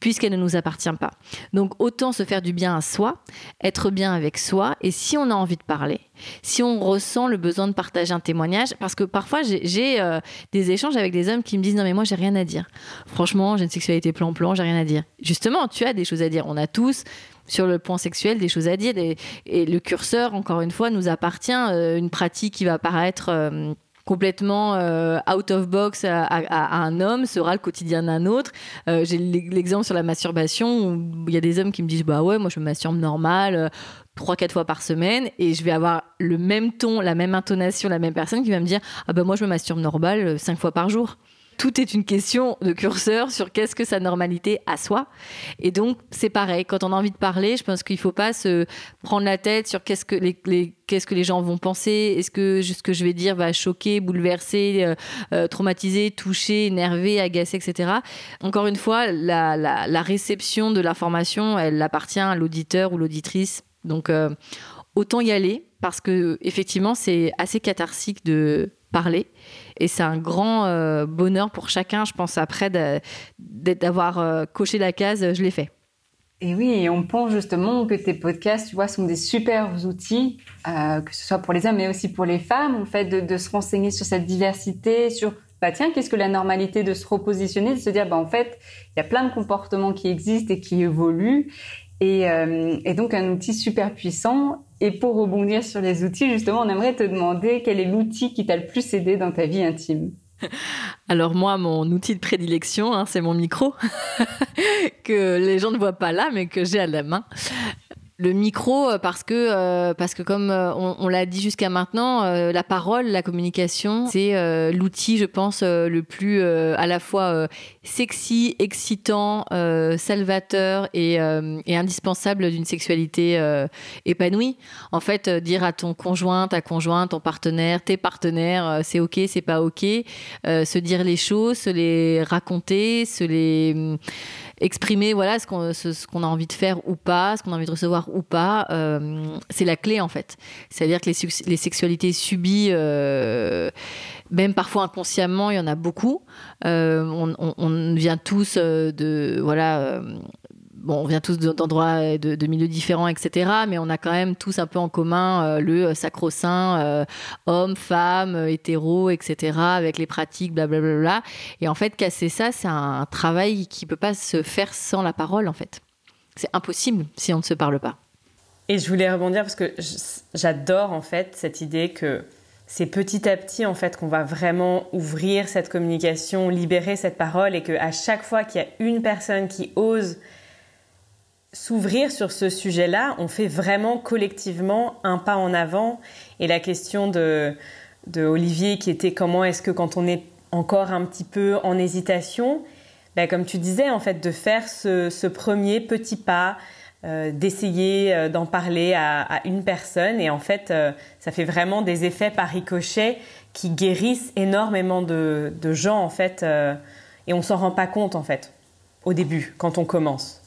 Puisqu'elle ne nous appartient pas. Donc autant se faire du bien à soi, être bien avec soi, et si on a envie de parler, si on ressent le besoin de partager un témoignage, parce que parfois j'ai euh, des échanges avec des hommes qui me disent non mais moi j'ai rien à dire. Franchement j'ai une sexualité plan-plan, j'ai rien à dire. Justement, tu as des choses à dire. On a tous sur le point sexuel des choses à dire et, le curseur, encore une fois, nous appartient. Euh, une pratique qui va paraître euh, complètement out of box à, un homme sera le quotidien d'un autre. J'ai l'exemple sur la masturbation où il y a des hommes qui me disent bah ouais moi je me masturbe normal trois quatre fois par semaine et je vais avoir le même ton, la même intonation, la même personne qui va me dire ah ben moi je me masturbe normal euh, cinq fois par jour. Tout est une question de curseur sur qu'est-ce que sa normalité à soi. Et donc, c'est pareil. Quand on a envie de parler, je pense qu'il faut pas se prendre la tête sur qu'est-ce que les, qu'est-ce que les gens vont penser. Est-ce que ce que je vais dire va choquer, bouleverser, euh, euh, traumatiser, toucher, énerver, agacer, etc. Encore une fois, la, la réception de l'information, elle appartient à l'auditeur ou l'auditrice donc euh, autant y aller parce que effectivement c'est assez catharsique de parler et c'est un grand euh, bonheur pour chacun, je pense après d'avoir euh, coché la case, je l'ai fait. Et oui, et on pense justement que tes podcasts, tu vois, sont des super outils, que ce soit pour les hommes mais aussi pour les femmes, en fait, de, se renseigner sur cette diversité, sur bah tiens, qu'est-ce que la normalité de se repositionner, de se dire bah en fait, il y a plein de comportements qui existent et qui évoluent et, euh, et, donc un outil super puissant. Et pour rebondir sur les outils, justement, on aimerait te demander quel est l'outil qui t'a le plus aidé dans ta vie intime. Alors moi, mon outil de prédilection, hein, c'est mon micro, que les gens ne voient pas là, mais que j'ai à la main le micro euh, parce que euh, parce que comme euh, on, l'a dit jusqu'à maintenant la parole la communication c'est l'outil je pense le plus à la fois sexy excitant salvateur et, et indispensable d'une sexualité épanouie. En fait dire à ton conjoint ta conjointe ton partenaire tes partenaires c'est ok c'est pas ok se dire les choses se les raconter se les exprimer voilà ce qu'on ce, a envie de faire ou pas, ce qu'on a envie de recevoir ou pas, euh, c'est la clé en fait. C'est-à-dire que les, les sexualités subies, euh, même parfois inconsciemment, il y en a beaucoup. Euh, on, on, vient tous de voilà bon, on vient tous d'endroits, de, de, milieux différents, etc. Mais on a quand même tous un peu en commun euh, le sacro-saint euh, homme, femme, euh, hétéro, etc. Avec les pratiques, blablabla. Et en fait, casser ça, c'est un travail qui peut pas se faire sans la parole, en fait. C'est impossible si on ne se parle pas. Et je voulais rebondir parce que j'adore en fait cette idée que c'est petit à petit en fait qu'on va vraiment ouvrir cette communication, libérer cette parole et qu'à chaque fois qu'il y a une personne qui ose s'ouvrir sur ce sujet-là, on fait vraiment collectivement un pas en avant. Et la question de, Olivier qui était comment est-ce que quand on est encore un petit peu en hésitation, ben comme tu disais, en fait, de faire ce, premier petit pas, euh, d'essayer euh, d'en parler à, une personne. Et en fait, euh, ça fait vraiment des effets par ricochet qui guérissent énormément de, de gens, en fait. et on s'en rend pas compte, en fait, au début, quand on commence.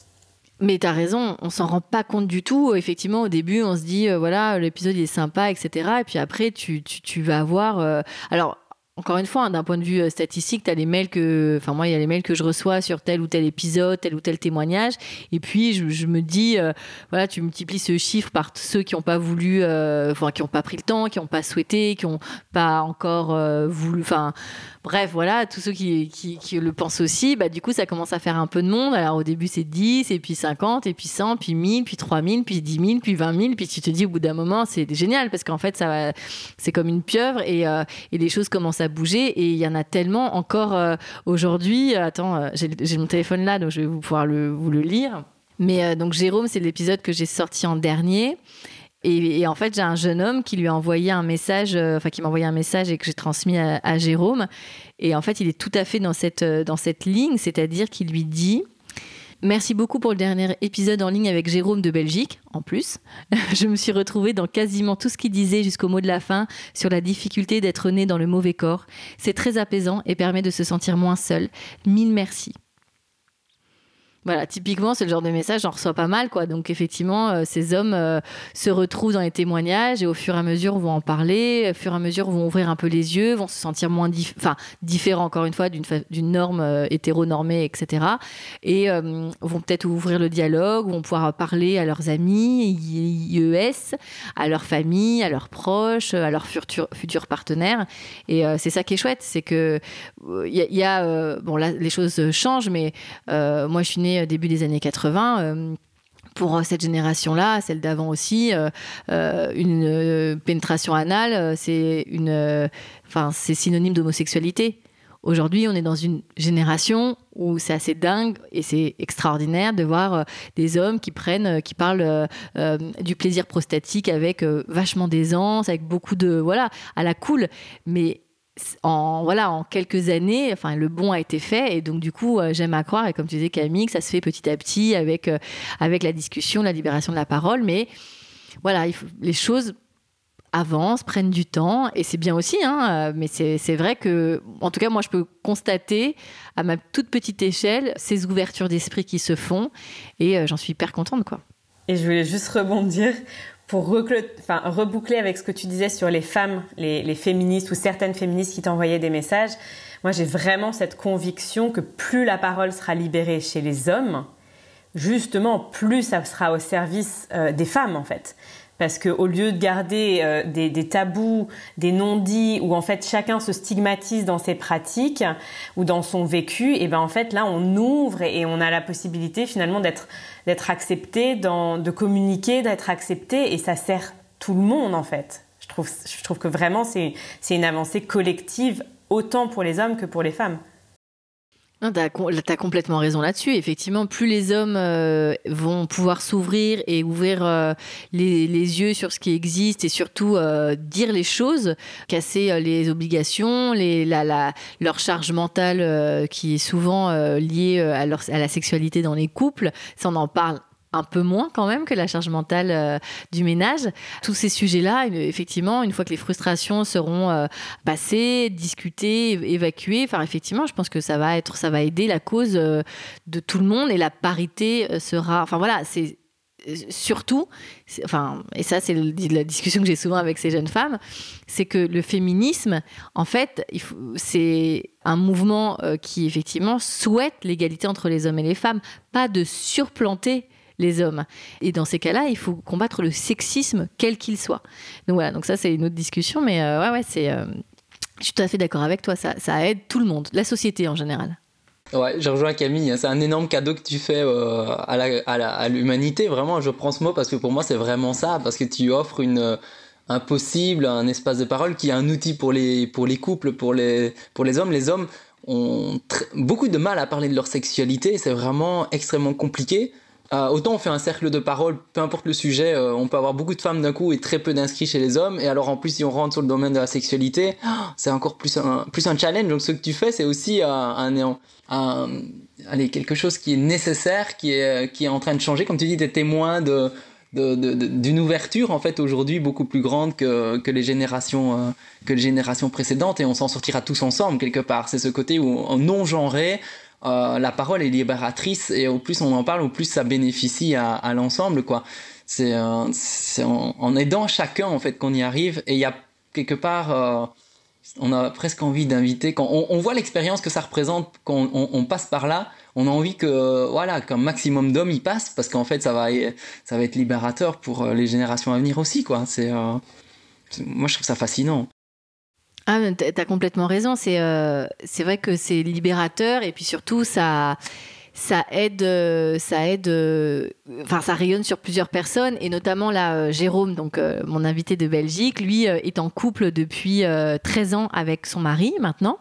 Mais tu as raison, on s'en rend pas compte du tout. Effectivement, au début, on se dit, euh, voilà, l'épisode est sympa, etc. Et puis après, tu, tu, tu vas avoir. Euh, alors, encore une fois, hein, d'un point de vue euh, statistique, tu as les mails que. Enfin, moi, il y a les mails que je reçois sur tel ou tel épisode, tel ou tel témoignage. Et puis, je, me dis, euh, voilà, tu multiplies ce chiffre par ceux qui n'ont pas voulu, euh, enfin, qui n'ont pas pris le temps, qui n'ont pas souhaité, qui n'ont pas encore voulu. Enfin, Bref, voilà, tous ceux qui, le pensent aussi, bah, du coup, ça commence à faire un peu de monde. Alors, au début, c'est 10, et puis 50, et puis 100, puis 1000, puis 3000, puis 10 000, puis 20 000. Puis tu te dis, au bout d'un moment, c'est génial, parce qu'en fait, ça c'est comme une pieuvre, et, les choses commencent à bouger. Et il y en a tellement encore euh, aujourd'hui. Attends, euh, j'ai mon téléphone là, donc je vais vous pouvoir le, vous le lire. Mais donc, Jérôme, c'est l'épisode que j'ai sorti en dernier. Et, en fait, j'ai un jeune homme qui lui a envoyé un message, euh, enfin qui m'a envoyé un message et que j'ai transmis à, Jérôme. Et en fait, il est tout à fait dans cette, euh, dans cette ligne, c'est-à-dire qu'il lui dit Merci beaucoup pour le dernier épisode en ligne avec Jérôme de Belgique, en plus. Je me suis retrouvée dans quasiment tout ce qu'il disait jusqu'au mot de la fin sur la difficulté d'être né dans le mauvais corps. C'est très apaisant et permet de se sentir moins seul. Mille merci. Voilà, typiquement, c'est le genre de message, j'en reçois pas mal, quoi. Donc, effectivement, euh, ces hommes euh, se retrouvent dans les témoignages et au fur et à mesure vont en parler, au fur et à mesure vont ouvrir un peu les yeux, vont se sentir moins enfin, différents, encore une fois, d'une norme euh, hétéronormée, etc. Et vont peut-être ouvrir le dialogue, vont pouvoir parler à leurs amis, IES, à leur famille, à leurs proches, à leurs futurs, partenaires. Et c'est ça qui est chouette, c'est que il y, a, bon, là, les choses changent, mais moi, je suis née euh, début des années 80 euh, pour euh, cette génération-là, celle d'avant aussi, une pénétration anale, c'est une, c'est synonyme d'homosexualité. Aujourd'hui, on est dans une génération où c'est assez dingue et c'est extraordinaire de voir des hommes qui prennent, qui parlent du plaisir prostatique avec vachement d'aisance, avec beaucoup de voilà à la cool. Mais en voilà en quelques années enfin le bon a été fait. Et donc du coup euh, j'aime à croire et comme tu disais Camille ça se fait petit à petit avec euh, avec la discussion la libération de la parole. Mais voilà les choses avancent prennent du temps et c'est bien aussi hein, euh, mais c'est vrai que en tout cas moi je peux constater à ma toute petite échelle ces ouvertures d'esprit qui se font et j'en suis hyper contente quoi. Et je voulais juste rebondir pour reboucler avec ce que tu disais sur les femmes, les, féministes ou certaines féministes qui t'envoyaient des messages, moi j'ai vraiment cette conviction que plus la parole sera libérée chez les hommes, justement plus ça sera au service euh, des femmes en fait. Parce qu'au lieu de garder euh, des, tabous, des non-dits, où en fait chacun se stigmatise dans ses pratiques ou dans son vécu, et ben en fait là on ouvre et, on a la possibilité finalement d'être d'être accepté, de communiquer, d'être accepté, et ça sert tout le monde en fait. Je trouve, je trouve que vraiment c'est une avancée collective autant pour les hommes que pour les femmes. Tu as, complètement raison là-dessus. Effectivement, plus les hommes euh, vont pouvoir s'ouvrir et ouvrir euh, les, yeux sur ce qui existe et surtout euh, dire les choses, casser les obligations, les, la, leur charge mentale qui est souvent liée à, à la sexualité dans les couples, ça on en parle un peu moins quand même que la charge mentale euh, du ménage. Tous ces sujets-là, effectivement, une fois que les frustrations seront euh, passées, discutées, évacuées, enfin effectivement, je pense que ça va être, ça va aider la cause euh, de tout le monde et la parité sera, enfin voilà, c'est surtout, enfin, et ça c'est la discussion que j'ai souvent avec ces jeunes femmes, c'est que le féminisme, en fait, c'est un mouvement qui effectivement souhaite l'égalité entre les hommes et les femmes, pas de surplanter les hommes. Et dans ces cas-là, il faut combattre le sexisme, quel qu'il soit. Donc voilà, donc ça c'est une autre discussion, mais euh, ouais, ouais, c'est. Euh, je suis tout à fait d'accord avec toi, ça, ça aide tout le monde, la société en général. Ouais, je rejoins Camille, hein. c'est un énorme cadeau que tu fais euh, à l'humanité, vraiment, je prends ce mot parce que pour moi c'est vraiment ça, parce que tu offres une, un possible, un espace de parole qui est un outil pour les, pour les couples, pour les, pour les hommes. Les hommes ont beaucoup de mal à parler de leur sexualité, c'est vraiment extrêmement compliqué. Euh, autant on fait un cercle de parole, peu importe le sujet, euh, on peut avoir beaucoup de femmes d'un coup et très peu d'inscrits chez les hommes. Et alors en plus, si on rentre sur le domaine de la sexualité, c'est encore plus un, plus un challenge. Donc ce que tu fais, c'est aussi euh, un, un, allez, quelque chose qui est nécessaire, qui est, qui est en train de changer. Comme tu dis, tu es témoin de, d'une ouverture en fait aujourd'hui beaucoup plus grande que, que les générations que les générations précédentes et on s'en sortira tous ensemble quelque part c'est ce côté où non genré euh, la parole est libératrice et au plus on en parle, au plus ça bénéficie à, l'ensemble, quoi. C'est euh, en, aidant chacun en fait qu'on y arrive et il y a quelque part euh, on a presque envie d'inviter, quand on, voit l'expérience que ça représente, quand on, passe par là, on a envie que, voilà, qu'un maximum d'hommes y passent, parce qu'en fait, ça va, ça va être libérateur pour les générations à venir aussi, quoi. C'est, moi, je trouve ça fascinant. Ah, t'as complètement raison. Euh, c'est vrai que c'est libérateur, et puis surtout, ça ça aide, euh, ça aide, euh, enfin ça rayonne sur plusieurs personnes et notamment là euh, Jérôme, donc mon invité de Belgique, lui est en couple depuis 13 ans avec son mari maintenant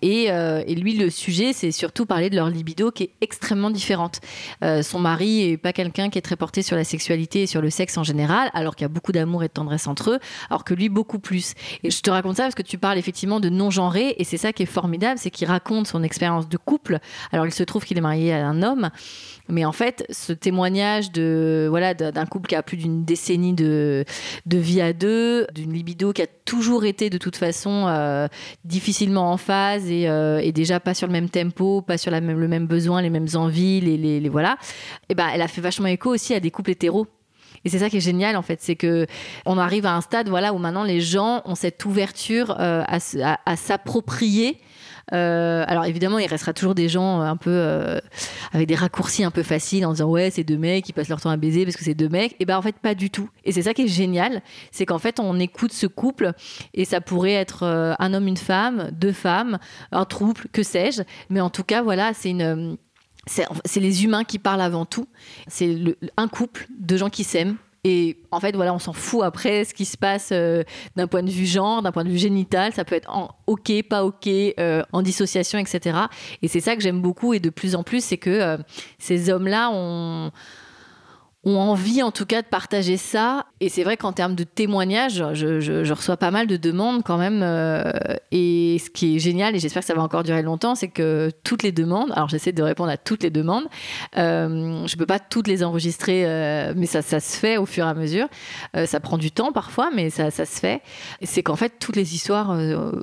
et, lui le sujet c'est surtout parler de leur libido qui est extrêmement différente. son mari est pas quelqu'un qui est très porté sur la sexualité et sur le sexe en général, alors qu'il y a beaucoup d'amour et de tendresse entre eux, alors que lui beaucoup plus. Et je te raconte ça parce que tu parles effectivement de non genré et c'est ça qui est formidable, c'est qu'il raconte son expérience de couple. Alors il se trouve qu'il est marié un homme. Mais en fait, ce témoignage de voilà d'un couple qui a plus d'une décennie de, de vie à deux, d'une libido qui a toujours été de toute façon euh, difficilement en phase et, euh, déjà pas sur le même tempo, pas sur le même besoin, les mêmes envies, les, les, voilà. Et ben, elle a fait vachement écho aussi à des couples hétéros. Et c'est ça qui est génial en fait, c'est que on arrive à un stade voilà où maintenant les gens ont cette ouverture euh, à, à s'approprier euh, alors évidemment, il restera toujours des gens un peu euh, avec des raccourcis un peu faciles en disant ouais, c'est deux mecs qui passent leur temps à baiser parce que c'est deux mecs. Et ben en fait, pas du tout. Et c'est ça qui est génial, c'est qu'en fait, on écoute ce couple et ça pourrait être euh, un homme, une femme, deux femmes, un trouble, que sais-je. Mais en tout cas, voilà, c'est une c'est les humains qui parlent avant tout. C'est un couple de gens qui s'aiment, et en fait, voilà, on s'en fout après ce qui se passe euh, d'un point de vue genre, d'un point de vue génital. Ça peut être en OK, pas OK, euh, en dissociation, etc. Et c'est ça que j'aime beaucoup. Et de plus en plus, c'est que euh, ces hommes-là ont ont envie en tout cas de partager ça. Et c'est vrai qu'en termes de témoignages, je, reçois pas mal de demandes quand même. Euh, et ce qui est génial, et j'espère que ça va encore durer longtemps, c'est que toutes les demandes, alors j'essaie de répondre à toutes les demandes, euh, je peux pas toutes les enregistrer, euh, mais ça, ça se fait au fur et à mesure. Euh, ça prend du temps parfois, mais ça, ça se fait. C'est qu'en fait, toutes les histoires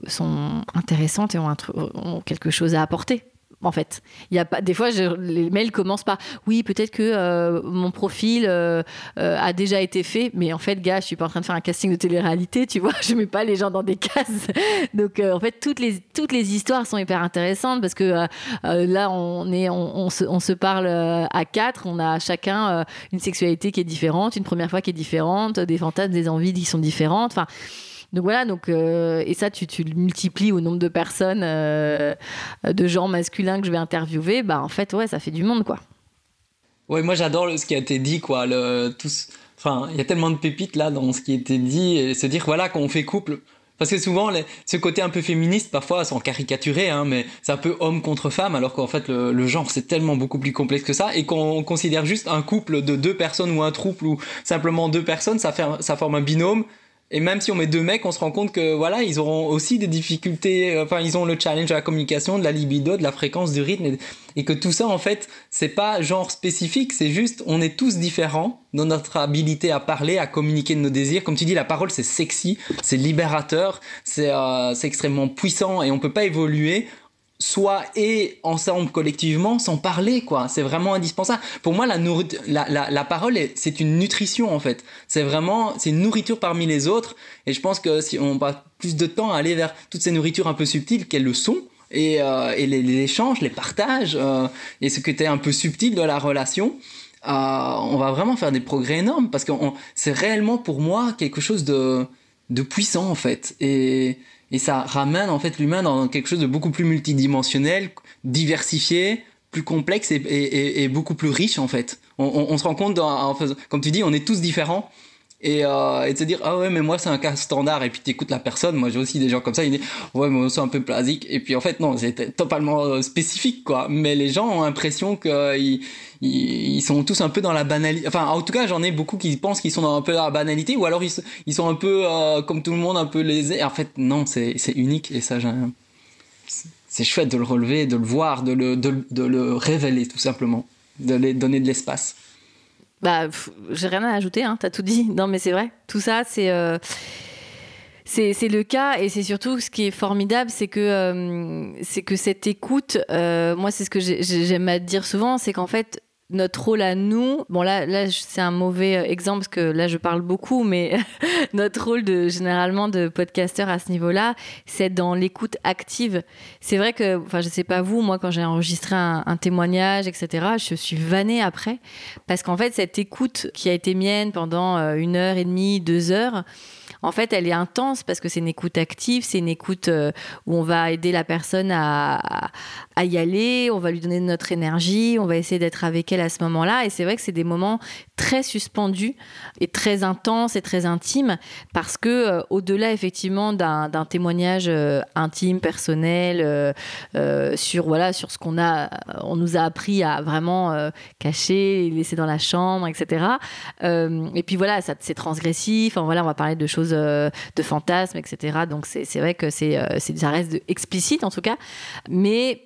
sont intéressantes et ont, ont quelque chose à apporter en fait. Il y a pas, des fois, les mails commencent par oui, peut-être que euh, mon profil euh, euh, a déjà été fait, mais en fait, gars, je suis pas en train de faire un casting de télé-réalité, tu vois, je mets pas les gens dans des cases. Donc, en fait, toutes les, toutes les histoires sont hyper intéressantes parce que là, on, est, on, se, on, se, parle à quatre, on a chacun une sexualité qui est différente, une première fois qui est différente, des fantasmes, des envies qui sont différentes. Enfin, donc voilà, donc, euh, et ça, tu, le multiplies au nombre de personnes, euh, de gens masculins que je vais interviewer, bah en fait, ouais, ça fait du monde, quoi. Ouais, moi j'adore ce qui a été dit, quoi. Le, tous, enfin, il y a tellement de pépites là dans ce qui a été dit, et se dire, voilà, quand on fait couple, parce que souvent, ce côté un peu féministe, parfois, sans caricaturer, hein, mais c'est un peu homme contre femme, alors qu'en fait, le, genre, c'est tellement beaucoup plus complexe que ça, et qu'on considère juste un couple de deux personnes ou un trouble ou simplement deux personnes, ça forme un binôme, et même si on met deux mecs, on se rend compte que voilà, ils auront aussi des difficultés. Enfin, ils ont le challenge de la communication, de la libido, de la fréquence, du rythme, et, que tout ça, en fait, c'est pas genre spécifique. C'est juste, on est tous différents dans notre habilité à parler, à communiquer de nos désirs. Comme tu dis, la parole, c'est sexy, c'est libérateur, c'est euh, extrêmement puissant, et on peut pas évoluer soit et ensemble collectivement sans parler quoi. C'est vraiment indispensable. Pour moi la la, la, parole c'est une nutrition en fait. C'est vraiment c'est une nourriture parmi les autres. Et je pense que si on passe plus de temps à aller vers toutes ces nourritures un peu subtiles qu'elles le sont et, euh, et les, échanges les partages euh, et ce côté un peu subtil de la relation euh, on va vraiment faire des progrès énormes parce que c'est réellement pour moi quelque chose de de puissant en fait. Et et ça ramène en fait l'humain dans quelque chose de beaucoup plus multidimensionnel, diversifié, plus complexe et, beaucoup plus riche en fait. On, se rend compte, comme tu dis, on est tous différents. Euh, et, de se dire ah ouais mais moi c'est un cas standard et puis t'écoutes la personne moi j'ai aussi des gens comme ça ils disent ouais mais c'est un peu plasique et puis en fait non c'est totalement euh, spécifique quoi mais les gens ont l'impression qu'ils ils, sont tous un peu dans la banalité. Enfin, en tout cas, j'en ai beaucoup qui pensent qu'ils sont un peu dans la banalité, ou alors ils, ils sont un peu euh, comme tout le monde, un peu lésés. En fait, non, c'est unique et ça, c'est chouette de le relever, de le voir, de le, de, le révéler tout simplement, de lui donner de l'espace. Bah, j'ai rien à ajouter, hein, t'as tout dit. Non, mais c'est vrai, tout ça, c'est. Euh, c'est le cas et c'est surtout ce qui est formidable, c'est que euh, c'est que cette écoute, moi c'est ce que j'aime à dire souvent, c'est qu'en fait notre rôle à nous, bon là, là c'est un mauvais euh, exemple parce que là je parle beaucoup, mais notre rôle de généralement de podcasteur à ce niveau-là, c'est dans l'écoute active. C'est vrai que, enfin je sais pas vous, moi quand j'ai enregistré un, un, témoignage, etc., je suis vannée après parce qu'en fait cette écoute qui a été mienne pendant euh, une heure et demie, deux heures, en fait, elle est intense parce que c'est une écoute active, c'est une écoute euh, où on va aider la personne à, y aller, on va lui donner de notre énergie, on va essayer d'être avec elle à ce moment-là. Et c'est vrai que c'est des moments très suspendus et très intenses et très intimes parce que euh, au-delà effectivement d'un témoignage euh, intime, personnel sur voilà sur ce qu'on on nous a appris à vraiment cacher, laisser dans la chambre, etc. et puis voilà, c'est transgressif. Enfin, voilà, on va parler de choses euh, de fantasmes, etc. Donc c'est vrai que c'est euh, ça reste explicite en tout cas, mais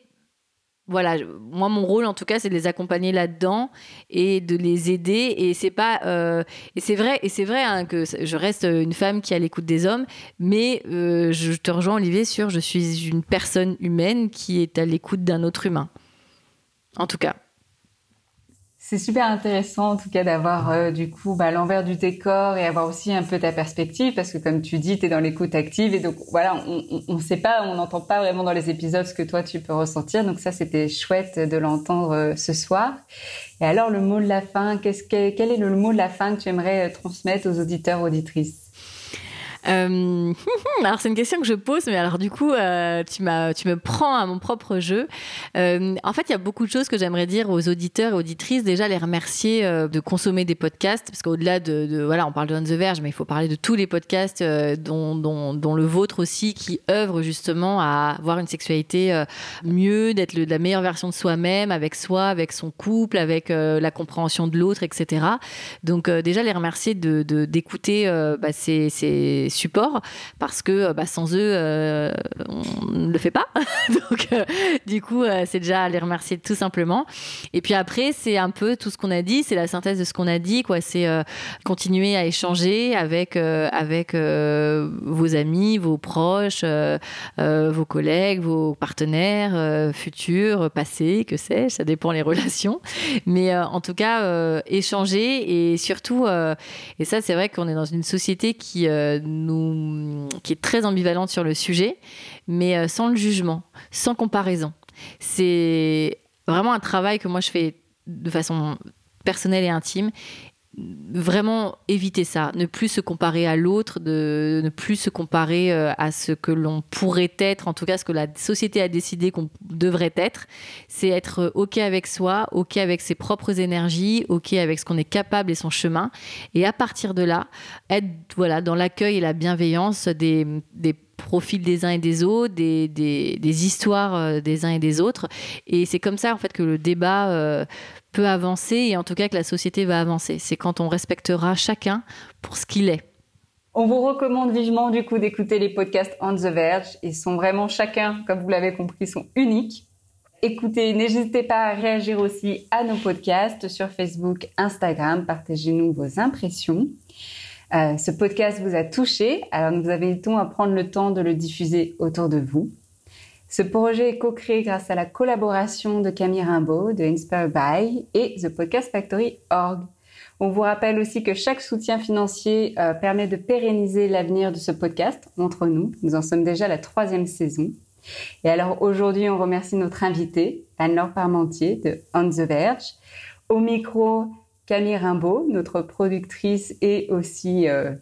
voilà, moi mon rôle en tout cas c'est de les accompagner là-dedans et de les aider et c'est pas euh, et c'est vrai et c'est vrai hein, que je reste une femme qui a l'écoute des hommes, mais je te rejoins Olivier sur je suis une personne humaine qui est à l'écoute d'un autre humain. En tout cas. C'est super intéressant en tout cas d'avoir euh, du coup bah, l'envers du décor et avoir aussi un peu ta perspective parce que comme tu dis, tu es dans l'écoute active et donc voilà, on ne sait pas, on n'entend pas vraiment dans les épisodes ce que toi tu peux ressentir. Donc ça, c'était chouette de l'entendre euh, ce soir. Et alors le mot de la fin, qu'est-ce que, quel est le mot de la fin que tu aimerais euh, transmettre aux auditeurs, auditrices? Euh, alors c'est une question que je pose, mais alors du coup, euh, tu, me prends à mon propre jeu. Euh, en fait, il y a beaucoup de choses que j'aimerais dire aux auditeurs et auditrices. Déjà, les remercier de consommer des podcasts, parce qu'au-delà de, voilà, on parle de On the Verge, mais il faut parler de tous les podcasts, dont, le vôtre aussi, qui œuvrent justement à avoir une sexualité mieux, d'être la meilleure version de soi-même, avec soi, avec son couple, avec la compréhension de l'autre, etc. Donc déjà, les remercier de, d'écouter bah, ces support parce que euh, bah, sans eux, euh, on ne le fait pas. Donc, euh, du coup, c'est déjà à les remercier tout simplement. Et puis après, c'est un peu tout ce qu'on a dit, c'est la synthèse de ce qu'on a dit, quoi. C'est continuer à échanger avec, avec vos amis, vos proches, vos collègues, vos partenaires futurs, passés, que sais-je, ça dépend les relations. Mais en tout cas, échanger et surtout, et ça, c'est vrai qu'on est dans une société qui qui est très ambivalente sur le sujet, mais euh, sans le jugement, sans comparaison. C'est vraiment un travail que moi je fais de façon personnelle et intime vraiment éviter ça, ne plus se comparer à l'autre, de ne plus se comparer euh, à ce que l'on pourrait être, en tout cas ce que la société a décidé qu'on devrait être, c'est être euh, OK avec soi, OK avec ses propres énergies, OK avec ce qu'on est capable et son chemin, et à partir de là, être voilà, dans l'accueil et la bienveillance des, profils des uns et des autres, des, histoires euh, des uns et des autres. Et c'est comme ça, en fait, que le débat peut avancer et en tout cas que la société va avancer. C'est quand on respectera chacun pour ce qu'il est. On vous recommande vivement du coup d'écouter les podcasts On the Verge. Ils sont vraiment chacun, comme vous l'avez compris, sont uniques. Écoutez, n'hésitez pas à réagir aussi à nos podcasts sur Facebook, Instagram. Partagez-nous vos impressions. Euh, ce podcast vous a touché, alors nous vous invitons à prendre le temps de le diffuser autour de vous? Ce projet est co-créé grâce à la collaboration de Camille Rimbaud de Inspire By et The Podcast Factory Org. On vous rappelle aussi que chaque soutien financier euh, permet de pérenniser l'avenir de ce podcast entre nous. Nous en sommes déjà à la troisième saison. Et alors aujourd'hui, on remercie notre invitée, Anne-Laure Parmentier de On the Verge. Au micro, Camille Rimbaud, notre productrice et aussi euh,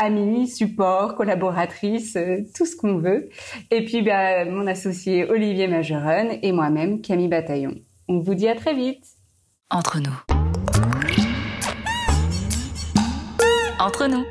amie, support, collaboratrice, euh, tout ce qu'on veut. Et puis bah, mon associé Olivier Majeron et moi-même Camille Bataillon. On vous dit à très vite. Entre nous. Entre nous.